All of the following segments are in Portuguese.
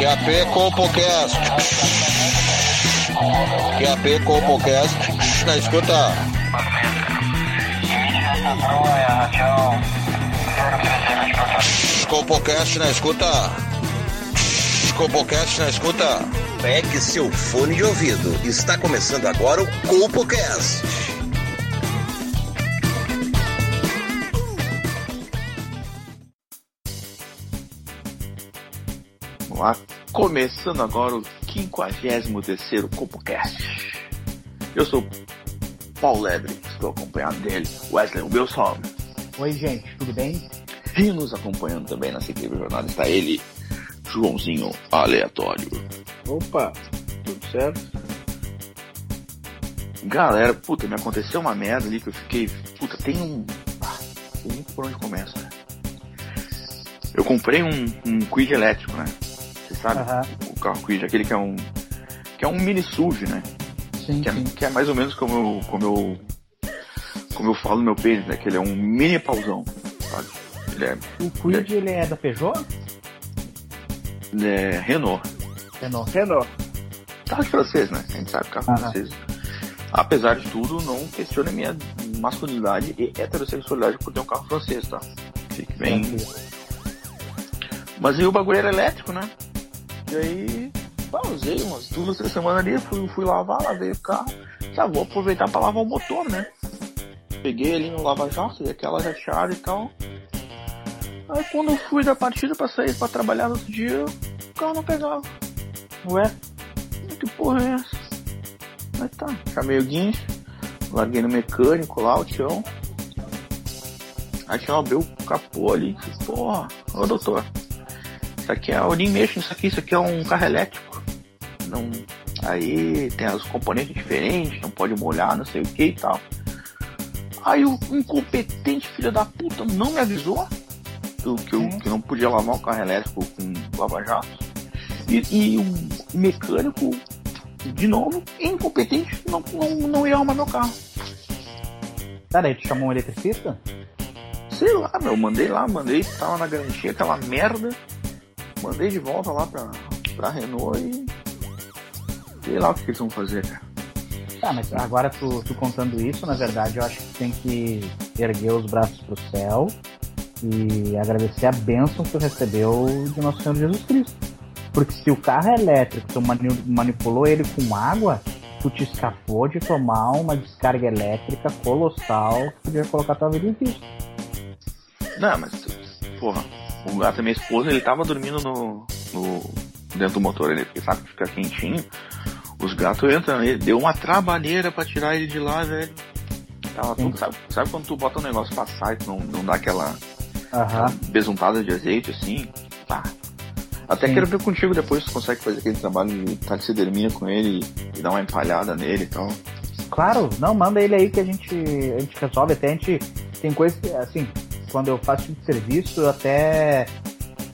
QAP Compocast. QAP Compocast. Na escuta. Compocast na escuta. Compocast na escuta. Pegue seu fone de ouvido. Está começando agora o Compocast. Vamos lá. Começando agora o 53 CompoCast. Eu sou Paulo Lebre, estou acompanhado dele, Wesley Wilson. Oi, gente, tudo bem? E nos acompanhando também nessa incrível jornada está ele, Joãozinho Aleatório. Opa, tudo certo? Galera, puta, me aconteceu uma merda ali que eu fiquei. Puta, tem um. Ah, nem por onde começa, né? Eu comprei um, um Quid elétrico, né? Você sabe? Aham. O carro Quid, aquele que é um. Que é um mini SUV, né? Sim, Que é, sim. que é mais ou menos como eu, como eu. Como eu falo no meu pênis, né? Que ele é um mini pausão, sabe? Ele é, O Quid, ele é da Peugeot? ele é Renault. Renault. Renault. Carro de francês, né? A gente sabe carro Aham. francês. Apesar de tudo, não questione a minha masculinidade e heterossexualidade por ter um carro francês, tá? Fique bem. Mas aí o bagulho era elétrico, né? E aí, usei umas duas, três semanas ali, fui, fui lavar, lavei o carro. Já vou aproveitar pra lavar o motor, né? Peguei ali no lava-jato, dei aquela recheada e tal. Aí quando eu fui da partida pra sair pra trabalhar no outro dia, o carro não pegava. Ué, que porra é essa? Aí tá, chamei o guincho, larguei no mecânico lá, o tião. Aí tinha abriu o capô ali, porra, ô doutor, isso aqui é, eu nem mexo nisso aqui, isso aqui é um carro elétrico. Não, aí tem os componentes diferentes, não pode molhar, não sei o que e tal. Aí o incompetente filho da puta não me avisou que eu, que eu, que eu não podia lavar o carro elétrico com lava-jato. E, e o mecânico, de novo, incompetente, não, não, não ia arrumar meu carro. Daí tu chamou um eletricista? Sei lá, meu, mandei lá, mandei, tava na garantia aquela merda. Mandei de volta lá pra, pra Renault e. Sei lá o que eles vão fazer, cara. Tá, mas agora tu, tu contando isso, na verdade, eu acho que tem que erguer os braços pro céu e agradecer a bênção que tu recebeu de Nosso Senhor Jesus Cristo. Porque se o carro é elétrico, tu mani- manipulou ele com água, tu te escapou de tomar uma descarga elétrica colossal que podia colocar tua vida em risco. Não, mas, porra, o gato da minha esposa, ele tava dormindo no, no dentro do motor, ele porque sabe que fica quentinho. Os gatos entram, ele deu uma trabalheira pra tirar ele de lá, velho. Tava tudo, sabe, sabe quando tu bota um negócio passar e tu não, não dá aquela Aham. besuntada de azeite assim? Tá. Até Sim. quero ver contigo depois se tu consegue fazer aquele trabalho de taxidermia com ele e dar uma empalhada nele e tal. Claro, não, manda ele aí que a gente, a gente resolve. Até a gente tem coisa assim, quando eu faço tipo de serviço, até.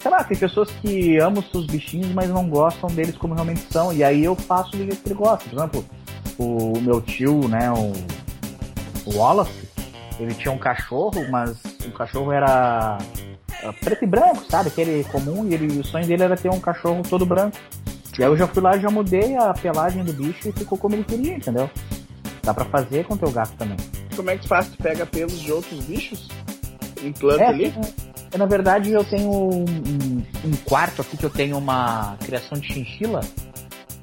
Sei lá, tem pessoas que amam os seus bichinhos, mas não gostam deles como realmente são. E aí eu faço jeito que ele gosta. Por exemplo, o meu tio, né, o, o ele tinha um cachorro, mas o cachorro era preto e branco, sabe? Aquele comum, e ele, o sonho dele era ter um cachorro todo branco. E aí eu já fui lá já mudei a pelagem do bicho e ficou como ele queria, entendeu? Dá pra fazer com teu gato também. Como é que tu faz? Tu pega pelos de outros bichos? Implanta É, ali? é, na verdade eu tenho um, um quarto aqui que eu tenho uma criação de chinchila.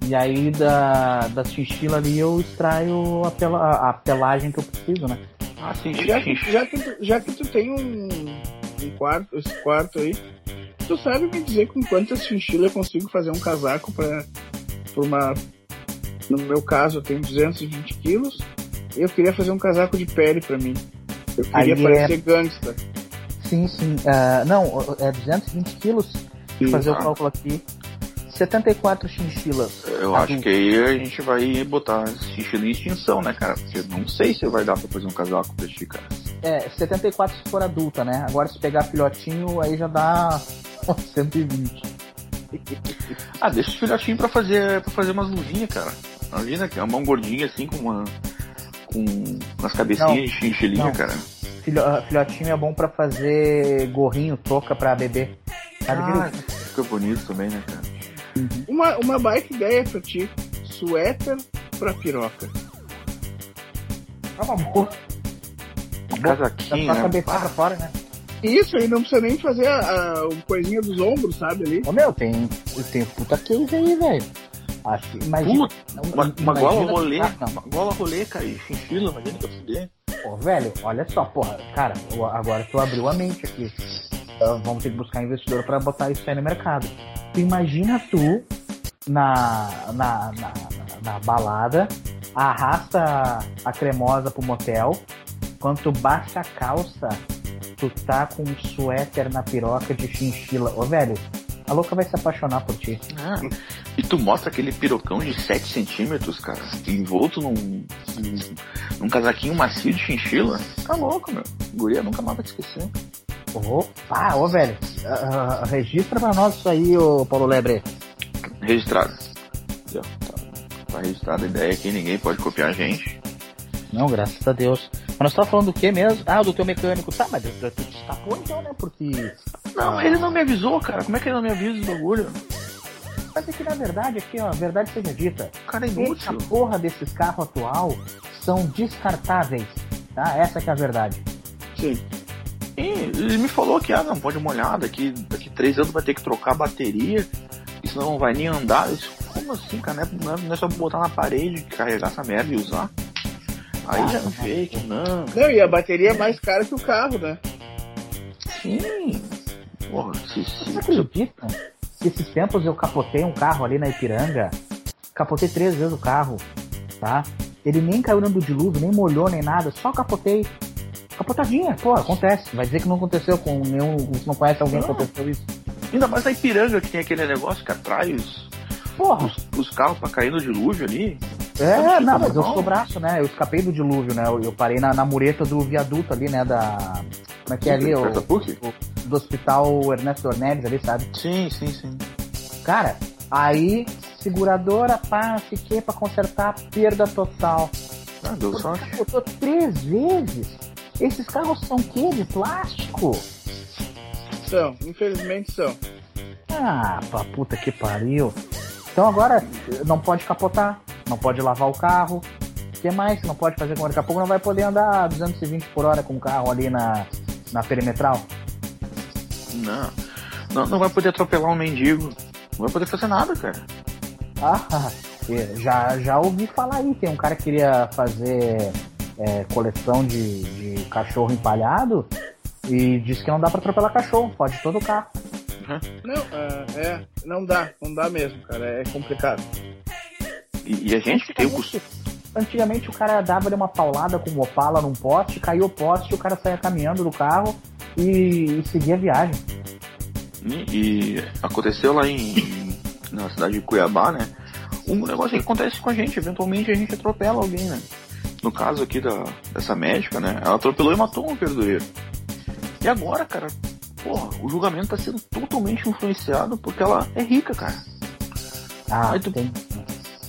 E aí da, da chinchila ali eu extraio a, pela, a- a pelagem que eu preciso, né? Ah, sim, Já que, já, que tu, já que tu tem um, um quarto, esse quarto aí, tu sabe me dizer com quantas chinchilas eu consigo fazer um casaco pra, pra uma. No meu caso, eu tenho 220 quilos e eu queria fazer um casaco de pele pra mim. Eu queria Aí parecer gangsta. Sim, sim. Ah, não, é 220 quilos. Deixa eu fazer o Ah. cálculo aqui. 74 chinchilas. Eu acho que aí a gente vai botar xixi em extinção, né, cara? Porque eu não sei se vai dar pra fazer um casaco pra ti, cara. É, 74 se for adulta, né? Agora se pegar filhotinho, aí já dá 120. Ah, deixa os filhotinhos pra fazer, pra fazer umas luvinhas, cara. Imagina que é uma mão gordinha assim com uma. Com umas cabecinhas Não, de chinchilinha, não. cara. Filho- ah, filhotinho é bom pra fazer gorrinho, touca pra bebê. Sabe, Ah, Viru? fica bonito também, né, cara? Uma, uma baita ideia pra ti. Suéter pra piroca. É uma boa. Casaquinho, Dá pra né? cabeça pra fora, né? Isso aí não precisa nem fazer a, a, o coisinha dos ombros, sabe, ali. Ô meu, tem, tem puta case aí, velho. Acho que imagina. Puta, não- uma, uma imagina gola rolê, não, uma gola rolê, cara, e chinchila, imagina que eu fuder. Pô, velho, olha só, porra, cara, eu- agora tu abriu a mente aqui. Ah, vamos ter que buscar investidor pra botar isso aí no mercado. Tu imagina tu na, na, na, na balada, arrasta a cremosa pro motel, quando tu baixa a calça, tu tá com um suéter na piroca de chinchila. Ô, velho, a louca vai se apaixonar por ti. Ah, e tu mostra aquele pirocão de 7 centímetros, cara, envolto num, num, num casaquinho macio de chinchila. Tá louco, meu. Guria nunca mais vai te esquecer. Opa, ô, velho, ah, registra pra nós isso aí, ô Paulo Lebre. Registrado. Tá, registrada a ideia aqui, ninguém pode copiar a gente. Não, graças a Deus. Mas nós tava falando do que mesmo? Ah, do teu mecânico. Tá, mas tu te escapou então, né? Porque. Não, ele não me avisou, cara. Como é que ele não me avisa do bagulho? Mas é que na verdade, aqui, ó, a verdade seja dita. Cara é Essa inútil. porra desses carros atual são descartáveis. Tá? Essa que é a verdade. Sim. Sim, ele me falou que, ah, não, pode uma olhada, daqui, daqui três anos vai ter que trocar a bateria, e senão não vai nem andar. Eu disse, como assim, cara? Não é, não é só botar na parede, carregar essa merda e usar? Aí já me veio que não. Não, e a bateria é mais cara que o carro, né? Sim. Porra, se, se, Você acredita que esses tempos eu capotei um carro ali na Ipiranga? Capotei três vezes o carro, tá? Ele nem caiu dentro do dilúvio, nem molhou, nem nada, só capotei. Capotadinha, pô, acontece. Vai dizer que não aconteceu com nenhum. Você não conhece alguém que Não. aconteceu isso. Ainda mais na Ipiranga que tem aquele negócio que atrai os, Porra, os, os carros pra cair no dilúvio ali. É, não, mas eu sou braço, né? Eu escapei do dilúvio, né? Eu, eu parei na, na mureta do viaduto ali, né? Da. Como é que é ali? O- do hospital Ernesto Dornelles ali, sabe? Sim, sim, sim. Cara, aí, seguradora, pá, fiquei pra consertar, perda total. Ah, deu sorte. Botou três vezes. Esses carros são o quê? De plástico? São, infelizmente são. Ah, pra puta que pariu. Então agora não pode capotar, não pode lavar o carro. O que mais que não pode fazer com Daqui a pouco não vai poder andar 220 por hora com o carro ali na, na perimetral. Não. não. Não vai poder atropelar um mendigo. Não vai poder fazer nada, cara. Ah, é, já, já ouvi falar aí. Tem um cara que queria fazer é, coleção de, de cachorro empalhado e disse que não dá pra atropelar cachorro, pode todo o carro. Não, ah, é, não dá, não dá mesmo, cara, é complicado. E, e a gente que tem o costume. Antigamente o cara dava ali uma paulada com o Opala num poste, caiu o poste, o cara saía caminhando do carro e, e seguia a viagem. E, e aconteceu lá em, na cidade de Cuiabá, né? Um negócio que acontece com a gente, eventualmente a gente atropela alguém, né? No caso aqui da, dessa médica, né? Ela atropelou e matou um verdureiro. E agora, cara, porra, o julgamento tá sendo totalmente influenciado porque ela é rica, cara. Ah, Aí tu- tem.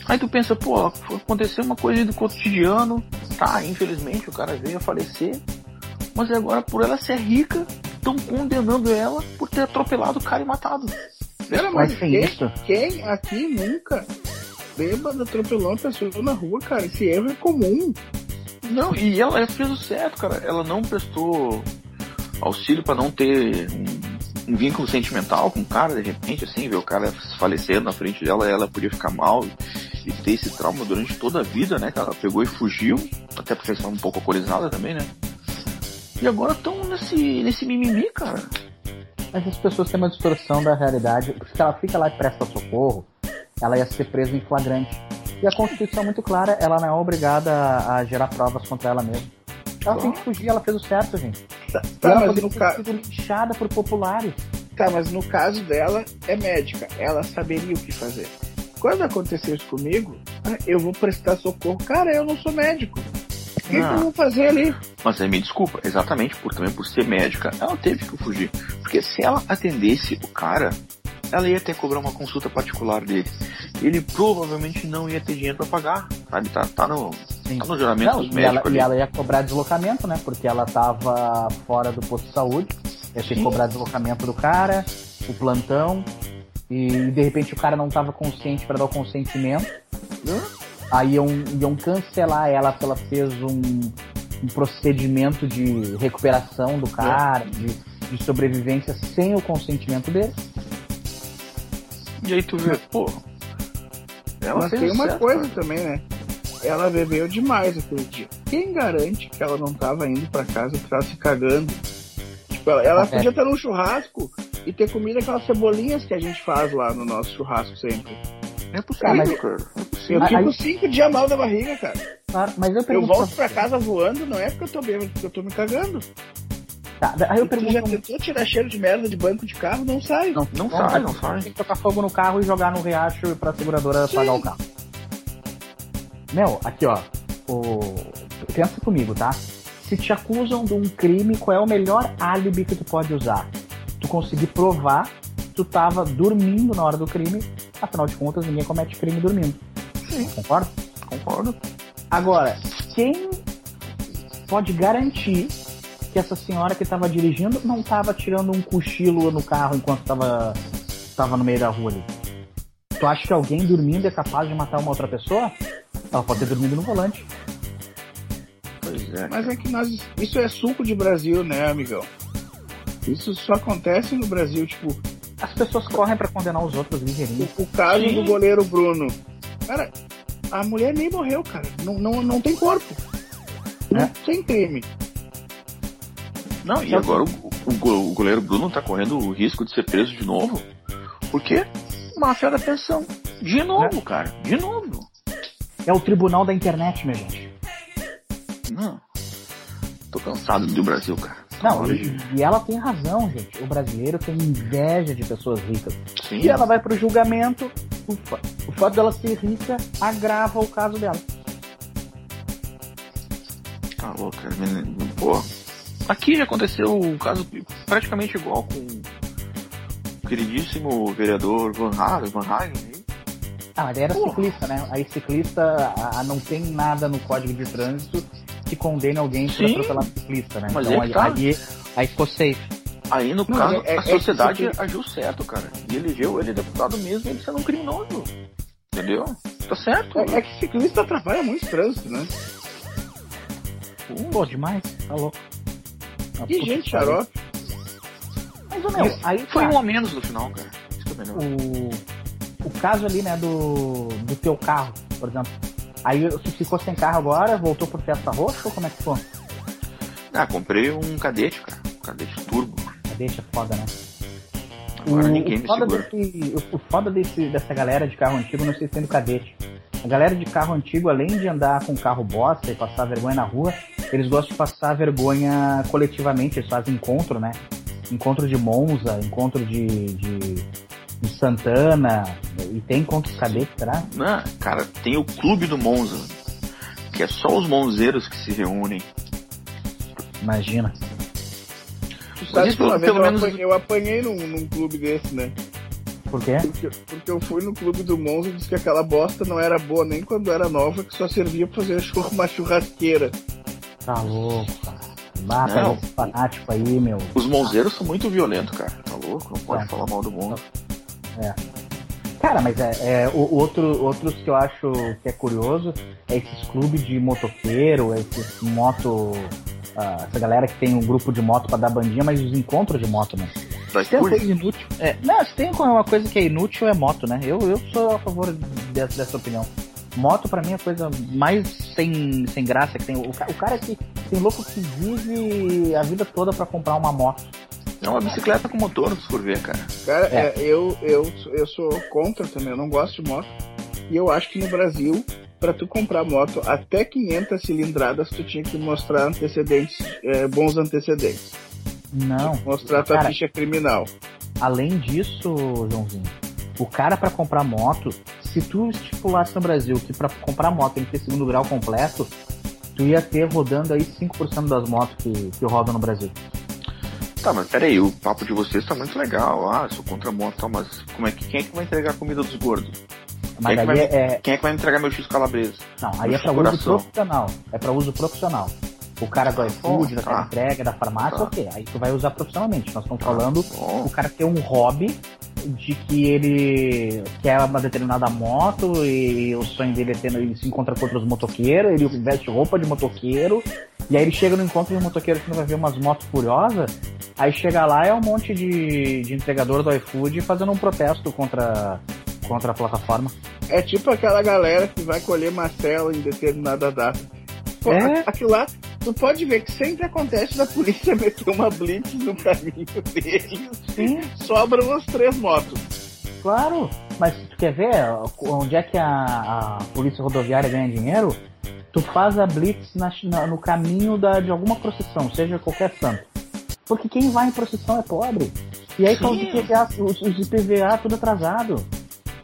Aí tu pensa, pô, aconteceu uma coisa do cotidiano, tá, infelizmente o cara veio a falecer, mas agora por ela ser rica, estão condenando ela por ter atropelado o cara e matado. Pera, Mas quem, isso? quem aqui nunca bêbado atropelou uma pessoa na rua, cara? Esse erro é comum. Não, e ela fez o certo, cara. Ela não prestou auxílio pra não ter um, um vínculo sentimental com o cara, de repente, assim, ver o cara falecendo na frente dela, ela podia ficar mal e ter esse trauma durante toda a vida, né? Que ela pegou e fugiu, até porque ela estava um pouco alcoolizada também, né? E agora estão nesse, nesse mimimi, cara. Mas as pessoas têm uma distorção da realidade. Porque se ela fica lá e presta socorro, ela ia ser presa em flagrante. E a Constituição é muito clara, ela não é obrigada a, a gerar provas contra ela mesma. Ela tem que fugir, ela fez o certo, gente. Tá, tá, ela mas poderia no ter ca... sido linchada por populares. tá, mas no caso dela, é médica. Ela saberia o que fazer. Quando aconteceu isso comigo, eu vou prestar socorro. Cara, eu não sou médico. O que, que Ah. eu vou fazer ali? Mas aí me desculpa, exatamente por também por ser médica, ela teve que fugir. Porque se ela atendesse o cara, ela ia ter que cobrar uma consulta particular dele. Ele provavelmente não ia ter dinheiro pra pagar, sabe? Tá, tá no, Sim. tá no juramento Não, dos e, ela, médicos e ali. ela ia cobrar deslocamento, né? Porque ela tava fora do posto de saúde. Ia ter que cobrar deslocamento do cara, o plantão. e de repente o cara não estava consciente para dar o consentimento? Aí iam, iam cancelar ela se ela fez um, um procedimento de recuperação do cara, de, de sobrevivência sem o consentimento dele. E aí tu vê, pô. Ela Mas tem uma certo, coisa cara. também, né? Ela bebeu demais aquele dia. Quem garante que ela não tava indo pra casa e tava se cagando? Tipo, ela, ela É. podia estar num churrasco e ter comido aquelas cebolinhas que a gente faz lá no nosso churrasco sempre. É possível, Ah, mas- cara. É Eu. Mas fico aí- cinco dias mal da barriga, cara. Claro, mas eu Eu pergunto volto pra pra casa voando, não é porque eu tô bêbado, é porque eu tô me cagando. Tá, aí eu tu já pergunto. tentou tirar cheiro de merda de banco de carro? Não sai. Não, Não sai, não sai. Tem que tocar fogo no carro e jogar no riacho pra seguradora Sim. pagar o carro. Meu, aqui ó. O... Pensa comigo, tá? Se te acusam de um crime, qual é o melhor álibi que tu pode usar? Tu conseguir provar que tu tava dormindo na hora do crime, afinal de contas ninguém comete crime dormindo. Sim. Concorda? Concordo. Agora, quem pode garantir que essa senhora que estava dirigindo não estava tirando um cochilo no carro enquanto estava tava no meio da rua ali? Tu acha que alguém dormindo é capaz de matar uma outra pessoa? Ela pode ter dormido no volante. Pois é. Mas é que nós. Isso é suco de Brasil, né, amigão? Isso só acontece no Brasil, tipo, As pessoas correm para condenar os outros ligeirinho. o, o caso Sim. do goleiro Bruno. Cara, a mulher nem morreu, cara. Não, não, não tem corpo. Não É. tem crime. Não, e agora o, o o goleiro Bruno tá correndo o risco de ser preso de novo. Por quê? Máfia da pensão. De novo, cara. De novo. É o tribunal da internet, minha gente. Não. Tô cansado do Brasil, cara. Não, e, e ela tem razão, gente. O brasileiro tem inveja de pessoas ricas. Sim. E ela vai pro julgamento, o, fa- o fato dela ser rica agrava o caso dela. Tá louco, cara. menino. Pô. Aqui já aconteceu um caso praticamente igual com o queridíssimo vereador Van Hagen. Van Hagen aí. Ah, mas era ciclista, né? Aí ciclista a, a não tem nada no código de trânsito que condene alguém por atropelar ciclista, né? Mas então é aí, tá. aí, aí ficou safe. Aí, no Não, caso, é- é- a é que sociedade tem- agiu certo, cara. E elegeu ele deputado mesmo, ele sendo um criminoso. Entendeu? Tá certo. É, é que ciclista atrapalha muito o trânsito, né? Pô, demais, tá louco. Ah, gente xarope. Mas, meu, aí Foi tá. um a menos no final, cara. Isso que é melhor. o, o caso ali, né, do, do teu carro, por exemplo. Aí você ficou sem carro agora, voltou por festa roxa ou como é que ficou? Ah, comprei um cadete, cara. Um cadete turbo. Deixa foda, né? Agora o, ninguém o me foda, segura. desse, o, o foda desse, dessa galera de carro antigo, não sei se tem cadete. A galera de carro antigo, além de andar com carro bosta e passar vergonha na rua, eles gostam de passar vergonha coletivamente. Eles fazem encontro, né? Encontro de Monza, encontro de, de, Santana, e tem encontros cadete, será? Não, cara, tem o Clube do Monza. Que é só os monzeiros que se reúnem. Imagina. Tu sabe pelo- pelo eu, menos- apanhei, eu apanhei num, num clube desse, né? Por quê? Porque, porque eu fui no clube do Monza e disse que aquela bosta não era boa nem quando era nova, que só servia pra fazer uma churrasqueira. Tá louco, cara. Pega esse fanático aí, meu. Os monzeiros são muito violentos, cara. Tá louco? Não pode É. falar mal do mundo. Cara, mas é, é, o, outro, outros que eu acho que é curioso é esses clubes de motoqueiro, esses moto. ah, essa galera que tem um grupo de moto pra dar bandinha, mas os encontros de moto, né? Se tem uma coisa inútil. É, não, se tem uma coisa que é inútil é moto, né? Eu, eu sou a favor dessa, dessa opinião. Moto pra mim é a coisa mais sem, sem graça que tem. O, o cara que tem louco que vive a vida toda pra comprar uma moto. É uma bicicleta com motor, se for ver, cara. Cara, É. é, eu, eu, eu sou contra também, eu não gosto de moto. E eu acho que no Brasil, pra tu comprar moto até 500 cilindradas, tu tinha que mostrar antecedentes, é, bons antecedentes. Não. Mostrar tua Cara, ficha criminal. Além disso, Joãozinho, o cara pra comprar moto, se tu estipulasse no Brasil que pra comprar moto tem que ter segundo grau completo, tu ia ter rodando aí 5% das motos que, que rodam no Brasil. Tá, mas peraí, o papo de vocês tá muito legal. Ah, sou contra a moto, tá, mas como é que, quem é que vai entregar a comida dos gordos? Mas Quem é que vai- é, Quem é que vai entregar meu X calabresa? não, aí é pra uso profissional. É pra uso profissional. O cara do Tá iFood, da tá. entrega, da farmácia, Tá. ok. Aí tu vai usar profissionalmente. Nós estamos falando Bom, o cara ter um hobby de que ele quer uma determinada moto e o sonho dele é ter, ele se encontra com outros motoqueiros, ele veste roupa de motoqueiro, e aí ele chega no encontro de motoqueiro que vai ver umas motos furiosas, aí chega lá é um monte de, de entregador do iFood fazendo um protesto contra, contra a plataforma. É tipo aquela galera que vai colher Marcelo em determinada data. Pô, É. Aquilo lá, tu pode ver que sempre acontece da polícia meter uma blitz no caminho deles. Sim, Sobram as três motos. claro. Mas tu quer ver onde é que a, a polícia rodoviária ganha dinheiro? Tu faz a blitz na- na- no caminho da, de alguma procissão, seja qualquer santo. Porque quem vai em procissão é pobre. E aí tá os. IPVA, os, os IPVA tudo atrasado.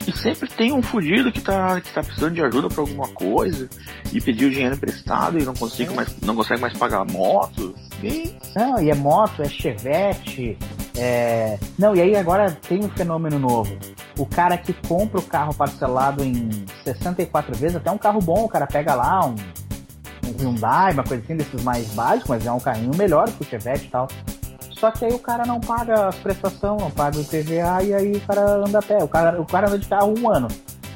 E sempre tem um fudido que tá, que tá precisando de ajuda pra alguma coisa e pediu dinheiro emprestado e não consegue mais, não consegue mais pagar a moto. E Não, e é moto, é chevette, é... Não, e aí agora tem um fenômeno novo. O cara que compra o carro parcelado em 64 vezes, até um carro bom, o cara pega lá um, um Hyundai, uma coisa assim desses mais básicos, mas é um carrinho melhor que o chevette e tal. Só que aí o cara não paga as prestações, não paga o IPVA e aí o cara anda a pé. O cara, o cara anda de carro um ano.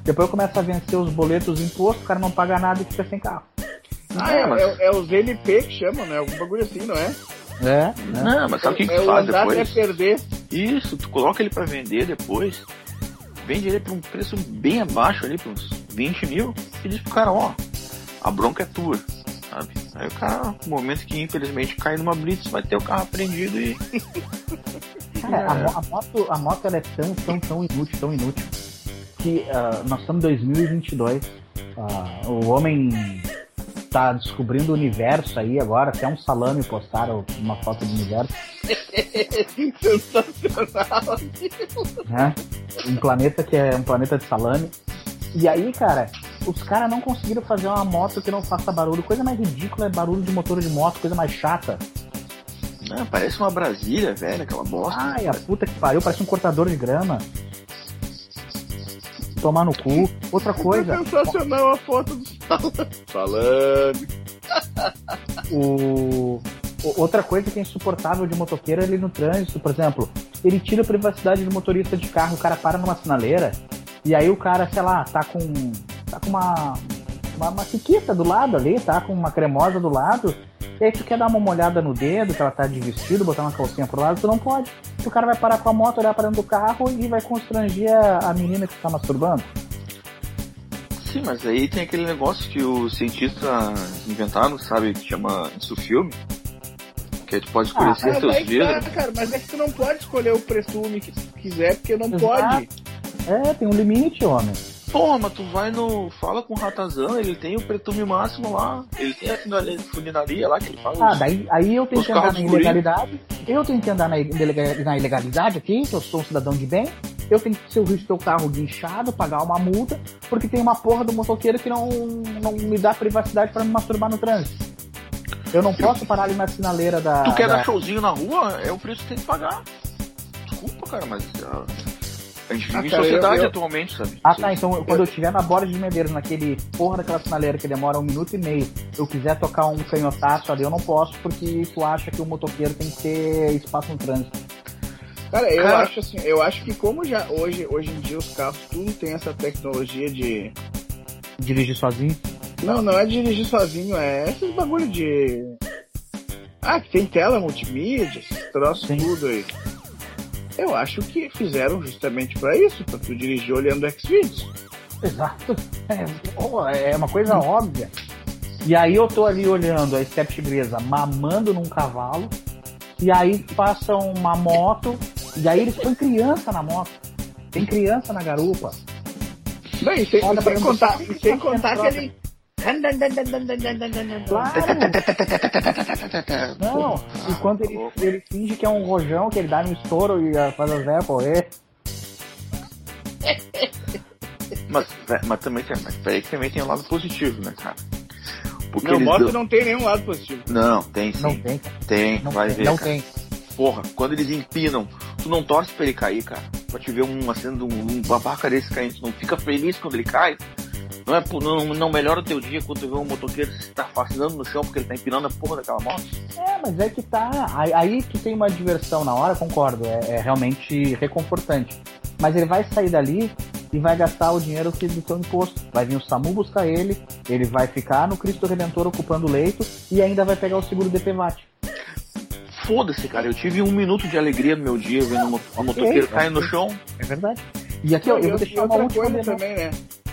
Depois começa a vencer os boletos, os impostos, o cara não paga nada e fica sem carro. Ah, É, é, mas- é, é os LP que chamam, né? Algum bagulho assim, não é? É, Não, mas sabe o que, que é o faz depois? é perder. Isso, tu coloca ele pra vender depois, vende ele por um preço bem abaixo ali, por uns 20 mil, e diz pro cara, ó, a bronca é tua, sabe? Aí o cara, no momento que infelizmente cai numa blitz, vai ter o carro apreendido e. Cara, a, mo- a moto, a moto ela é tão, tão, tão inútil, tão inútil, que ah, nós estamos em 2022. ah, o homem tá descobrindo o universo aí agora, até um salame postaram uma foto do universo, Sensacional. né? Um planeta que é um planeta de salame. E aí, cara, os caras não conseguiram fazer uma moto que não faça barulho. Coisa mais ridícula é barulho de motor de moto, coisa mais chata. Não, parece uma Brasília, velho, aquela bosta. Ai, a puta que pariu, parece um cortador de grama. Tomar no cu. Outra coisa, Sensacional a foto do salame. Salame. o... o- Outra coisa que é insuportável de motoqueiro é ele no trânsito, por exemplo, ele tira a privacidade do motorista de carro, o cara para numa sinaleira, e aí o cara, sei lá, tá com. tá com uma. uma, uma chiquita do lado ali, tá com uma cremosa do lado, e aí tu quer dar uma molhada no dedo, que ela tá de vestido, botar uma calcinha pro lado, tu não pode. O cara vai parar com a moto, olhar para dentro do carro e vai constranger a, a menina que tá masturbando. Sim, mas aí tem aquele negócio que os cientistas inventaram, sabe, que chama isso filme. Que aí tu pode Mas teus aí que tá, vidros. cara, mas é que tu não pode escolher o presume que tu quiser, porque não Exato. pode. É, tem um limite, homem. Porra, mas tu vai no. Fala com o Ratazan, ele tem o pretume máximo lá. Ele tem a funinaria lá que ele fala. Ah, daí aí eu tenho Os que andar na ilegalidade. Eu tenho que andar na, ilega- na ilegalidade aqui, que eu sou um cidadão de bem. Eu tenho que ser o risco do carro guinchado, pagar uma multa, porque tem uma porra do motoqueiro que não, não me dá privacidade pra me masturbar no trânsito. Eu não posso parar ali na sinaleira da. Tu quer da- dar showzinho na rua, é o preço que tem que pagar. Desculpa, cara, mas. ah, a gente vive Ah, em sociedade eu- eu- atualmente, sabe? Ah tá, então quando eu estiver na borda de Medeiros, naquele porra daquela sinaleira que demora um minuto e meio, eu quiser tocar um canhotaço ali, eu não posso, porque tu acha que o motoqueiro tem que ter espaço no trânsito. Cara, eu Cara- acho assim, eu acho que como já hoje, hoje em dia os carros tudo tem essa tecnologia de. Dirigir sozinho. Não, não é dirigir sozinho, é esses bagulho de. Ah, que tem tela multimídia, esses troços Sim. tudo aí. Eu acho que fizeram justamente pra isso, pra tu dirigir olhando Xvideos. Exato. É, é uma coisa óbvia. E aí eu tô ali olhando a Step Tigresa mamando num cavalo, e aí passa uma moto, e aí eles põem criança na moto. Tem criança na garupa. Não, e sem, sem contar, e sem contar que ele. Claro! Não, enquanto ele, ele finge que é um rojão, que ele dá no estouro e faz a Zé correr. Mas, vé- mas também tem, mas peraí que também tem um lado positivo, né, cara? Porque Não, moto dão- não tem nenhum lado positivo. Não, tem sim. Não tem, cara. Tem, Não vai tem. ver. não cara. tem. Porra, quando eles empinam, tu não torce pra ele cair, cara. Pra te ver um, sendo um, um babaca desse caindo, tu não fica feliz quando ele cai. Não, é, por- não, não melhora o teu dia quando tu vê um motoqueiro se tá fascinando no chão porque ele tá empinando a porra daquela moto. É, mas é que tá. Aí, aí tu tem uma diversão na hora, concordo. É, é realmente reconfortante. mas ele vai sair dali e vai gastar o dinheiro que do seu imposto. Vai vir o SAMU buscar ele, ele vai ficar no Cristo Redentor ocupando o leito e ainda vai pegar o seguro DPVAT. Foda-se, cara. Eu tive um minuto de alegria no meu dia vendo a motoqueiro cair no chão. É verdade. E aqui, ó, eu vou deixar uma última coisa também, né?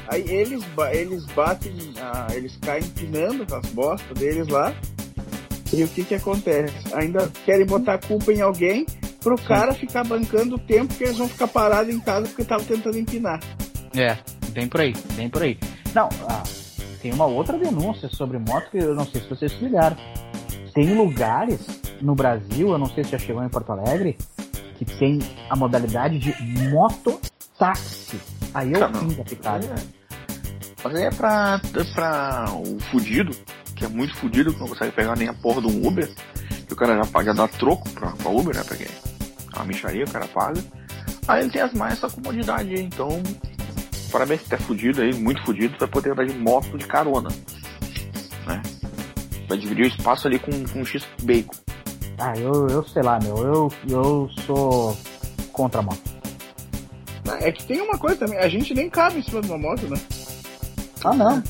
Aí eles, eles batem, ah, eles caem empinando as bostas deles lá. E o que que acontece? Ainda querem botar a culpa em alguém pro cara ficar bancando o tempo que eles vão ficar parados em casa porque estavam tentando empinar. É, bem por aí, bem por aí. Não, ah, tem uma outra denúncia sobre moto que eu não sei se vocês se ligaram. Tem lugares no Brasil, eu não sei se já chegou em Porto Alegre, que tem a modalidade de mototáxi. Aí é Tá, não. fim da picada. Mas aí é pra, é pra o fudido, que é muito fudido, que não consegue pegar nem a porra de um Uber, que o cara já paga dar troco pra, pra Uber, né? Porque é uma micharia, o cara paga. Aí ele tem as mais essa comodidade aí, então. Parabéns, tu é fudido aí, muito fudido, vai poder andar de moto de carona. Né? Vai dividir o espaço ali com, com um X bacon. Ah, eu, eu sei lá, meu, eu, eu sou contra a moto. É que tem uma coisa também, a gente nem cabe em cima de uma moto, né? Ah, não.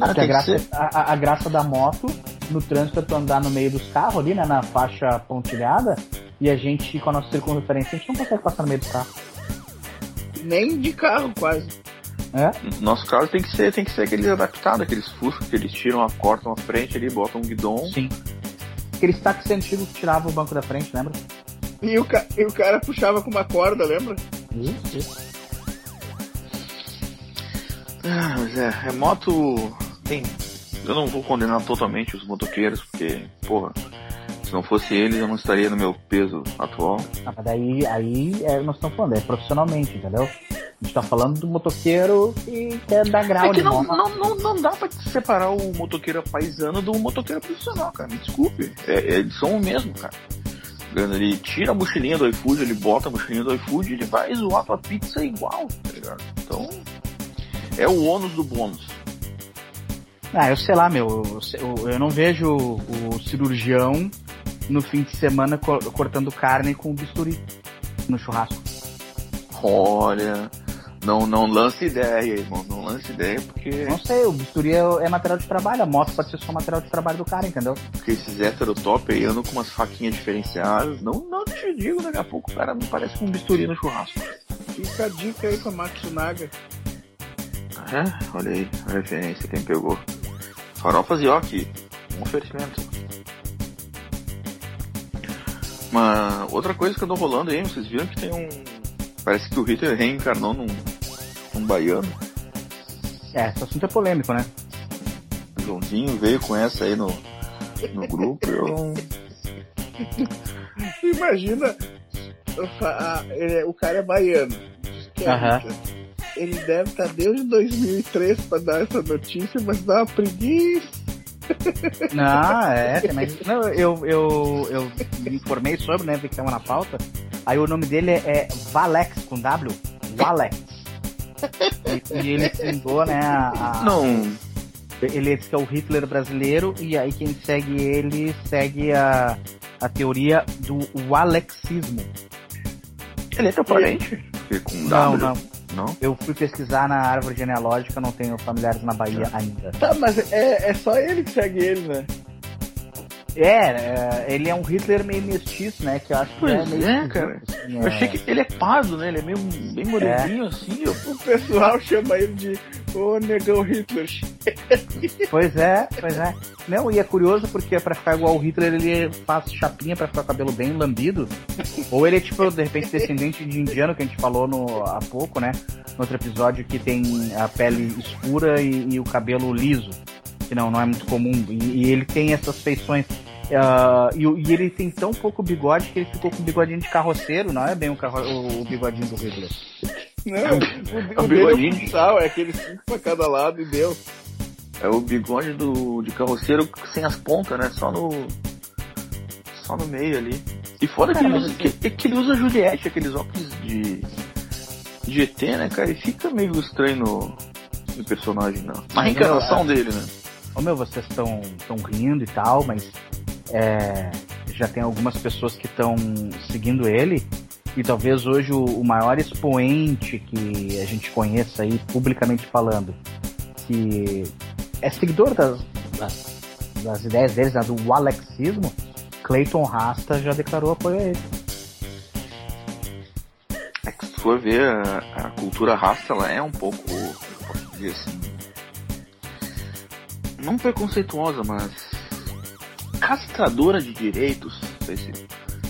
A graça, a, a- graça da moto no trânsito é tu andar no meio dos carros ali, né, na faixa pontilhada, e a gente, com a nossa circunferência, a gente não consegue passar no meio dos carros. Nem de carro, quase. É? No nosso caso tem que ser, tem que ser aqueles adaptados, aqueles fuscos que eles tiram a cortam a frente ali, botam um guidon. Sim. Aqueles táxis antigos que tiravam o banco da frente, lembra? E o, ca- e o cara puxava com uma corda, lembra? Ah, mas é, é moto. Tem. Eu não vou condenar totalmente os motoqueiros, porque, porra, se não fosse eles eu não estaria no meu peso atual. Ah, mas daí aí é, nós estamos falando, é profissionalmente, entendeu? A gente tá falando do motoqueiro que quer dar grau É que não, não, não, não dá pra separar o motoqueiro paisano do motoqueiro profissional, cara. Me desculpe. É, é, eles são o mesmo, cara. Ele tira a mochilinha do iFood, ele bota a mochilinha do iFood, ele vai zoar tua pizza igual, tá ligado? Então, é o ônus do bônus. Ah, eu sei lá, meu, eu, eu- não vejo o, o cirurgião no fim de semana co- cortando carne com bisturi no churrasco. Olha, não, não lance ideia, irmão. Não lance ideia porque, Não sei, o bisturi é, é material de trabalho, a moto pode ser só material de trabalho do cara, entendeu? porque esses hétero top aí andam com umas faquinhas diferenciadas. Não, não te digo, daqui a pouco o cara me parece com um bisturi no churrasco. Fica a dica aí com a Matsunaga. É, olha aí, a referência, quem pegou. Farofas e ok, um oferecimento. Uma outra coisa que andou rolando aí, vocês viram que tem um. Parece que o Hitler reencarnou num baiano. É, esse assunto é polêmico, né? O Joãozinho veio com essa aí no, no grupo. Eu... Imagina, a- ele- o cara é baiano. é. Hitler. Ele deve estar desde 2003 para dar essa notícia, mas dá uma preguiça. Não, é, mais. Não, eu, eu, eu me informei sobre, né? Vi que tava na pauta. Aí o nome dele é, é Valex com W. Valex. E, e ele fundou, né? A, a- Não, Ele é o Hitler brasileiro, e aí quem segue ele segue a, a teoria do Alexismo. ele é teu parente. Não, W. não. Não? Eu fui pesquisar na árvore genealógica, não tenho familiares na Bahia ainda. Tá, mas é, é só ele que segue ele, né? É, é, ele é um Hitler meio mestiço, né? Que eu acho que Pois é meio é, cara. assim, Eu é. achei que ele é pardo, né? Ele é meio bem moreninho assim. Eu, O pessoal chama ele de o negão Hitler. Pois é, pois é. Não, e é curioso porque pra ficar igual o Hitler, ele faz chapinha pra ficar o cabelo bem lambido. Ou ele é tipo, de repente, descendente de indiano, que a gente falou no, há pouco, né? No outro episódio que tem a pele escura e, e o cabelo liso. Que não, não é muito comum. E, e ele tem essas feições. ah, e, o- e ele tem tão pouco bigode que ele ficou com bigodinho de carroceiro, não é bem o, carro, o, o bigodinho do Hitler. Não, É o, um o dele é bigodinho. um futsal, é aquele cinco pra cada lado e deu. é o bigode do, de carroceiro sem as pontas, né? Só no. Só no meio ali. E foda que, ele usa, que, que ele usa Juliette, aqueles óculos de. de ET, né, cara? E fica meio estranho no, no personagem, não. Na Mas, reencarnação dele, né? Ô meu, vocês estão estão rindo e tal, mas é, já tem algumas pessoas que estão seguindo ele e talvez hoje o, o maior expoente que a gente conheça aí, publicamente falando, que é seguidor das, das, das ideias deles, né, do alexismo, Clayton Rasta já declarou apoio a ele. É que se for ver, a, a cultura rasta, ela é um pouco, dizer assim, não preconceituosa, mas castradora de direitos, não sei se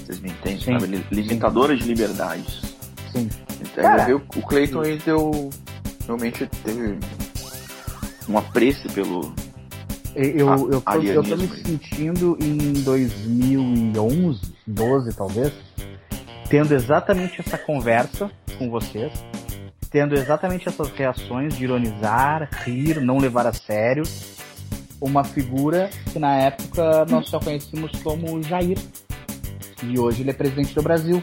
vocês me entendem, Sim, sabe? Limitadora de liberdades. Sim. Então, Cara, eu- o Clayton ele deu, realmente teve um apreço pelo, Eu, eu, Ah, eu, tô, eu tô me aí. sentindo em 2011, 12 talvez, tendo exatamente essa conversa com vocês, tendo exatamente essas reações de ironizar, rir, não levar a sério, uma figura que na época nós só conhecíamos como Jair. E hoje ele é presidente do Brasil.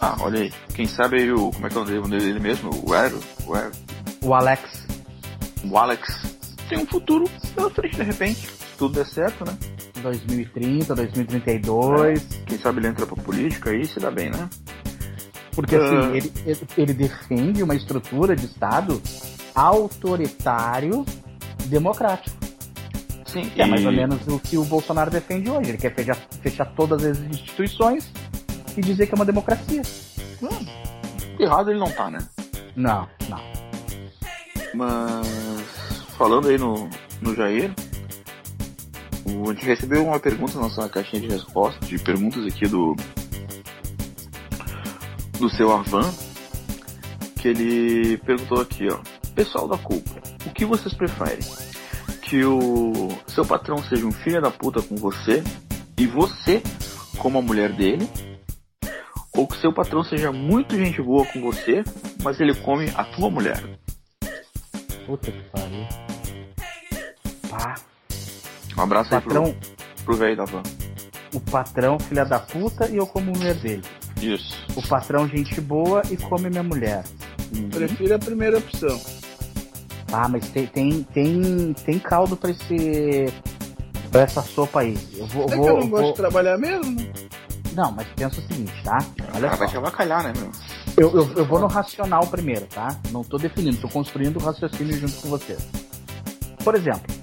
Ah, olha aí. Quem sabe aí o. Como é que é o nome dele mesmo? O Aero? O, Aero, O Alex, o Alex. Tem um futuro pela frente, de repente. Tudo der certo, né? 2030, 2032. Quem sabe ele entra pra política aí se dá bem, né? Porque assim, Ah. ele, ele- ele defende uma estrutura de Estado autoritário democrático. Sim, Que é mais e- ou menos o que o Bolsonaro defende hoje. Ele quer fechar, fechar todas as instituições e dizer que é uma democracia. Errado ele não tá, né? Não, não. Mas. Falando aí no, no Jair. a gente recebeu uma pergunta na nossa caixinha de resposta, de perguntas aqui do. Do seu Arvan. Que ele perguntou aqui, ó. Pessoal da culpa, o que vocês preferem? Que o seu patrão seja um filho da puta com você e você como a mulher dele? Ou que seu patrão seja muito gente boa com você, mas ele come a tua mulher? Puta que pariu. Pá. Um abraço aí Patrão, pro, pro velho da van. o patrão, filha da puta, e eu como mulher dele. Isso. O patrão, gente boa, e come minha mulher. Prefiro a primeira opção. Ah, mas tem, tem, tem, tem caldo pra esse. pra essa sopa aí. Eu vou. É vou, que eu não gosto vou- de trabalhar mesmo? Não, mas pensa o seguinte, tá? Olha Olha só. vai te avacalhar, né, meu? Eu, eu, eu vou no racional primeiro, tá? Não tô definindo, tô construindo o raciocínio junto com vocês. Por exemplo,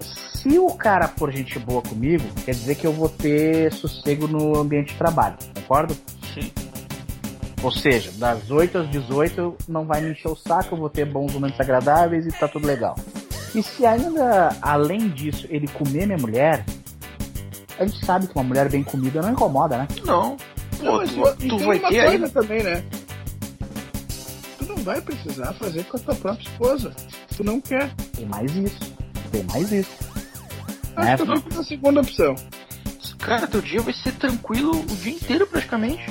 se o cara for gente boa comigo, quer dizer que eu vou ter sossego no ambiente de trabalho, concordo? Ou seja, das 8 às 18 não vai me encher o saco, eu vou ter bons momentos agradáveis e tá tudo legal. E se ainda, além disso, ele comer minha mulher, a gente sabe que uma mulher bem comida não incomoda, né? Não. Pô, Não, tu, tu vai uma ter também, né? Tu não vai precisar fazer com a tua própria esposa. Tu não quer. Tem mais isso. Tem mais isso. Acho É, que eu fico na segunda opção. Cara, teu dia vai ser tranquilo o dia inteiro praticamente.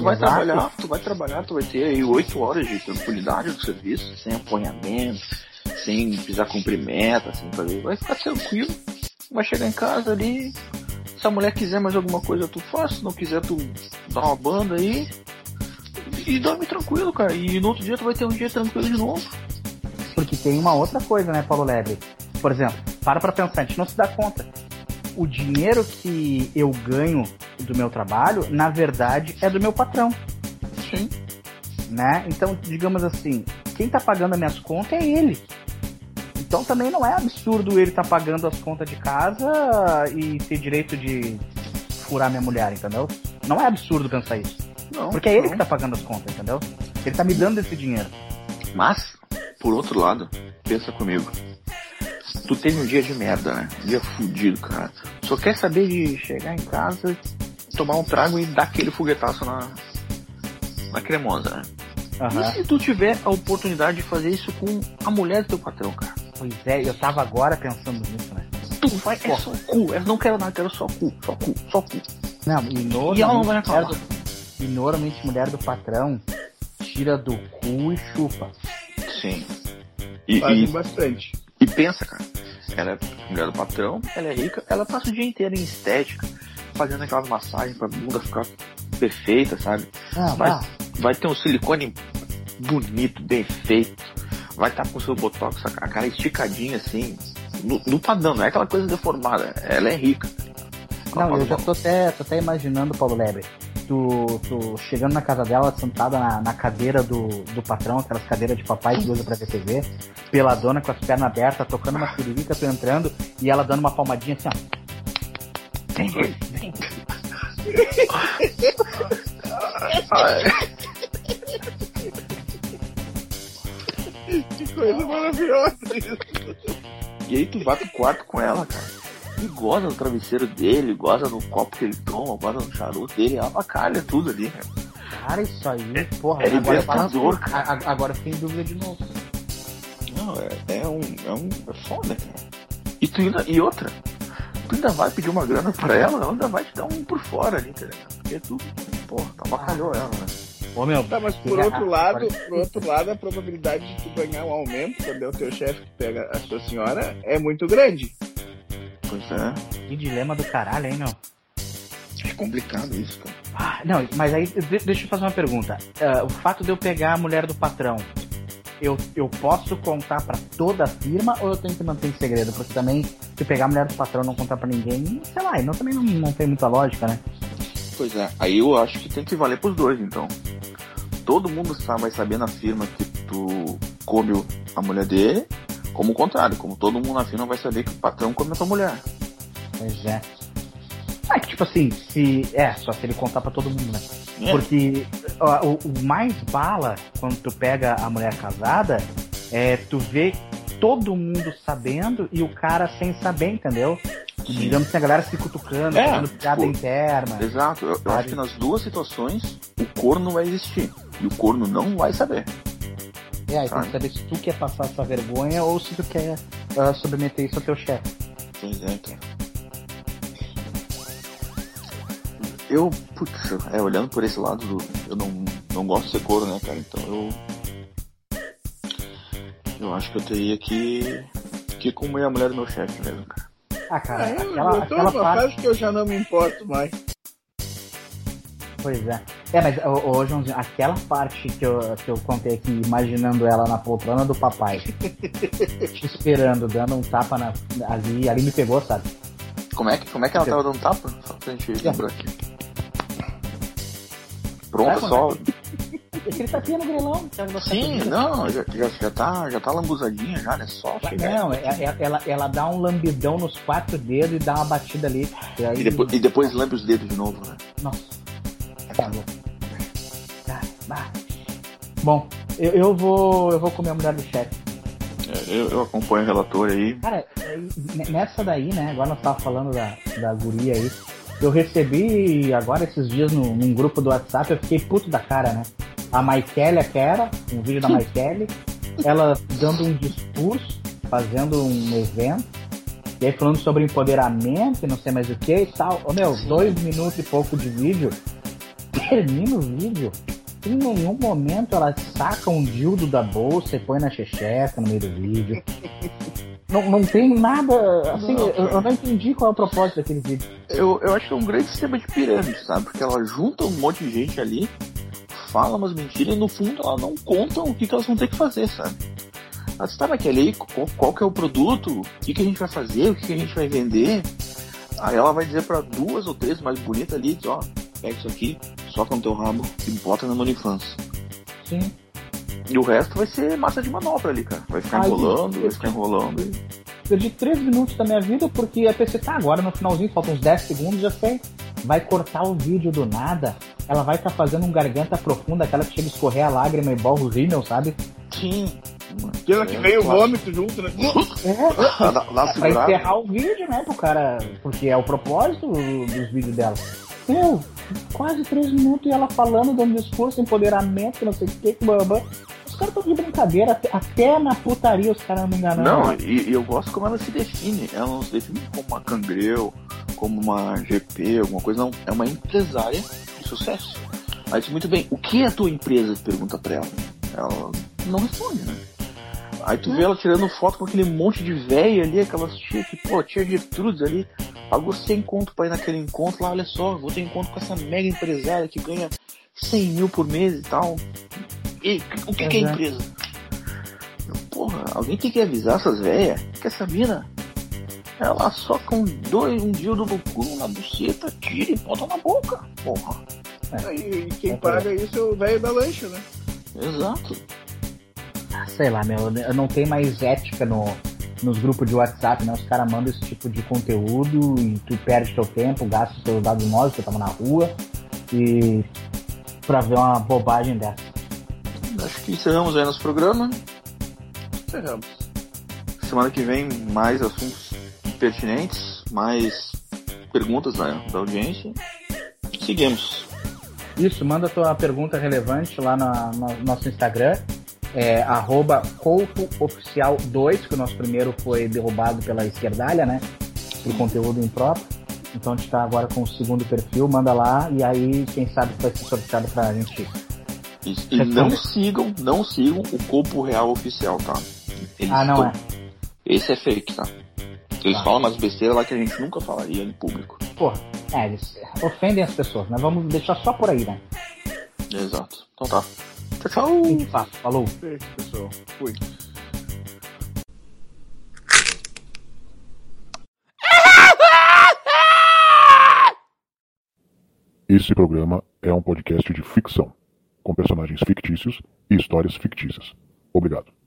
Tu vai trabalhar, tu vai trabalhar, tu vai ter aí 8 horas de tranquilidade do serviço, sem apanhamento, sem precisar cumprir meta, sem fazer. Vai ficar tranquilo. Vai chegar em casa ali. Se a mulher quiser mais alguma coisa, tu faz. Se não quiser, tu dá uma banda aí. E dorme tranquilo, cara. E no outro dia tu vai ter um dia tranquilo de novo. Porque tem uma outra coisa, né, Paulo Lebre? Por exemplo, para pra pensar, a gente não se dá conta. O dinheiro que eu ganho do meu trabalho, na verdade, é do meu patrão, Sim. né? Então, digamos assim, quem tá pagando as minhas contas é ele. Então também não é absurdo ele tá pagando as contas de casa e ter direito de furar minha mulher, entendeu? Não é absurdo pensar isso. Não. Porque é ele não. que tá pagando as contas, entendeu? Ele tá me dando esse dinheiro. Mas, por outro lado, pensa comigo. Tu teve um dia de merda, né? Um dia fudido, cara. Só quer saber de chegar em casa, tomar um trago e dar aquele foguetaço na, na cremosa, né? Aham. E se tu tiver a oportunidade de fazer isso com a mulher do teu patrão, cara? Pois é, eu tava agora pensando nisso, né? Tu vai, é só cu. Eu não quero nada, quero só cu, só cu, só cu. Não, e normalmente, E ela não vai reclamar. do, e normalmente mulher do patrão tira do cu e chupa. Sim. E, Fazem e, bastante. e pensa, cara. Ela é mulher do patrão, ela é rica, ela passa o dia inteiro em estética, fazendo aquelas massagens pra bunda ficar perfeita, sabe? Ah, Vai, vai ter um silicone bonito, bem feito. Vai estar com o seu botox, a cara esticadinha assim. No, no padrão, não é aquela coisa deformada. Ela é rica. Ela Não, eu já tô até, tô até imaginando, Paulo Lebre. tu, tu chegando na casa dela, sentada na, na cadeira do, do patrão, aquelas cadeiras de papai que usa pra ver TV, peladona com as pernas abertas, tocando uma siririca, tu entrando, e ela dando uma palmadinha assim, ó. Que coisa maravilhosa isso. E aí tu vai pro quarto com ela, cara. E goza no travesseiro dele, goza no copo que ele toma, goza no charuto dele, abacalha tudo ali, cara. Cara, isso aí, porra, É agora, libertador, fala- a- a- agora sem dúvida de novo. Não, é, é um. É um. É foda, cara. E tu. E outra, tu ainda vai pedir uma grana pra ela, ela ainda vai te dar um por fora ali, entendeu? Porque tu, porra, tu abacalhou ela, né? Ô meu, Tá, mas por Ah, outro agora- lado, por outro lado, a probabilidade de tu ganhar um aumento quando é o teu chefe que pega a sua senhora é muito grande. Pois é. que dilema do caralho, hein, meu? É complicado isso, cara. Ah, não, mas aí de- deixa eu fazer uma pergunta. Ah, o fato de eu pegar a mulher do patrão, eu, eu posso contar pra toda a firma ou eu tenho que manter em segredo? Porque também, se pegar a mulher do patrão e não contar pra ninguém, sei lá, não, também não, não tem muita lógica, né? Pois é. Aí eu acho que tem que valer pros dois, então. Todo mundo sabe, vai saber na firma que tu come a mulher dele, como o contrário, como todo mundo na firma vai saber que o patrão come a tua mulher. Pois é. Ah, que tipo assim, se. É, só se ele contar pra todo mundo, né? É. Porque ó, o, o mais bala, quando tu pega a mulher casada, é tu vê todo mundo sabendo e o cara sem saber, entendeu? Sim. Digamos que a galera se cutucando, É, fazendo piada tipo, interna. Exato, eu, eu acho que nas duas situações o corno vai existir. E o corno não vai saber. É, aí tem sabe? que saber se tu quer passar essa vergonha ou se tu quer ah, submeter isso ao teu chefe. Pois é, cara. Eu, putz, é, olhando por esse lado, do- eu não, não gosto de ser corno, né, cara? Então eu. Eu acho que eu teria que. que comer a mulher do meu chefe mesmo, cara. Ah, cara, eu, aquela, eu tô aquela numa parte. fase que eu já não me importo mais. Pois é. É, mas ô, ô, Joãozinho, aquela parte que eu, que eu contei aqui, imaginando ela na poltrona do papai, te esperando, dando um tapa na, ali, ali me pegou, sabe? Como é que, como é que ela tava dando tapa? Só pra gente lembrar aqui. Pronto, Vai, só. Aquele tapinha no grelão, sabe? Você Sim, não, já, já, já tá, já tá lambuzadinha já, né? Só chegar. Não, é- é- ela, ela dá um lambidão nos quatro dedos e dá uma batida ali. E, aí, E depois, e depois lambe os dedos de novo, né? Nossa. Tá louco. Tá, bah. Bom, eu, eu vou. Eu vou comer a mulher do chefe. É, eu, eu acompanho o relator aí. Cara, é, nessa daí, né? Agora nós tava falando da, da guria aí. Eu recebi agora esses dias no, num grupo do WhatsApp, eu fiquei puto da cara, né? A Maikele, que era, um vídeo da Maikele, ela dando um discurso, fazendo um evento, e aí falando sobre empoderamento e não sei mais o que e tal. Ô meu, dois minutos e pouco de vídeo, termina o vídeo, em nenhum momento ela saca um dildo da bolsa e põe na checheca no meio do vídeo. Não, não tem nada. Assim, Não, eu, eu não entendi qual é o propósito daquele vídeo. Eu, eu acho que é um grande sistema de pirâmide, sabe? Porque ela junta um monte de gente ali, fala umas mentiras e no fundo ela não conta o que, que elas vão ter que fazer, sabe? Ela disse, tá, mas ali, qual, qual que é o produto? O que, que a gente vai fazer? O que, que a gente vai vender? Aí ela vai dizer pra duas ou três mais bonitas ali, diz, ó, pega isso aqui, soca no teu rabo e bota na OnlyFans. Sim. E o resto vai ser massa de manobra ali, cara. Vai ficar Ai, enrolando, vai ficar enrolando. E... Perdi três minutos da minha vida porque a PC tá agora no finalzinho, faltam uns 10 segundos, já sei. Vai cortar o vídeo do nada. Ela vai estar fazendo um garganta profunda, aquela que chega a escorrer a lágrima igual o rímel, sabe? Sim. Aquela que É, veio o claro. vômito junto, né? É, Dá, dá pra segurada. encerrar o vídeo, né, pro cara. Porque é o propósito do- dos vídeos dela. Meu, quase três minutos e ela falando, dando discurso, empoderamento, não sei o que, blá, blá, blá. Caras estão de brincadeira, até, na putaria os caras não me enganando. Não, e, e eu gosto como ela se define. Ela não se define como uma cangreu, como uma GP, alguma coisa, não. É uma empresária de sucesso. Aí diz muito bem, o que é a tua empresa? Pergunta pra ela. Ela não responde, né? Aí tu vê ela tirando foto com aquele monte de véia ali, aquelas tia que, pô, tia Gertrudes ali, pagou 100 conto pra ir naquele encontro lá, olha só, vou ter encontro com essa mega empresária que ganha 100 mil por mês e tal. E o que, que é empresa? Eu, Porra, alguém tem que avisar essas velhas que essa mina, ela só com dois, um dildo no cu, na buceta, tira e bota na boca. Porra. É. E, quem paga isso é o velho da lancha, né? Exato. Sei lá, meu, eu não tenho mais ética no, nos grupos de WhatsApp, né? Os caras mandam esse tipo de conteúdo e tu perde teu tempo, gasta os teus dados móveis, que eu tava na rua, e pra ver uma bobagem dessa. Acho que encerramos aí nosso programa. Encerramos. Semana que vem, mais assuntos pertinentes, mais perguntas da, da audiência. Seguimos. Isso, manda tua pergunta relevante lá na, no nosso Instagram, é arroba Oficial2, que o nosso primeiro foi derrubado pela esquerdalha, né? Por conteúdo impróprio. Então a gente tá agora com o segundo perfil, manda lá e aí quem sabe vai ser sorteado pra gente. Isso. E não sigam, não sigam o Corpo Real Oficial, tá? Eles Ah, não tão- é. Esse é fake, tá? Eles Tá. falam umas besteiras lá que a gente nunca falaria em público. Pô, é, eles ofendem as pessoas, né? Vamos deixar só por aí, né? Exato. Então tá. Tchau, tchau. Fim de papo. Falou. Beijo, pessoal. Fui. Esse programa é um podcast de ficção, com personagens fictícios e histórias fictícias. Obrigado.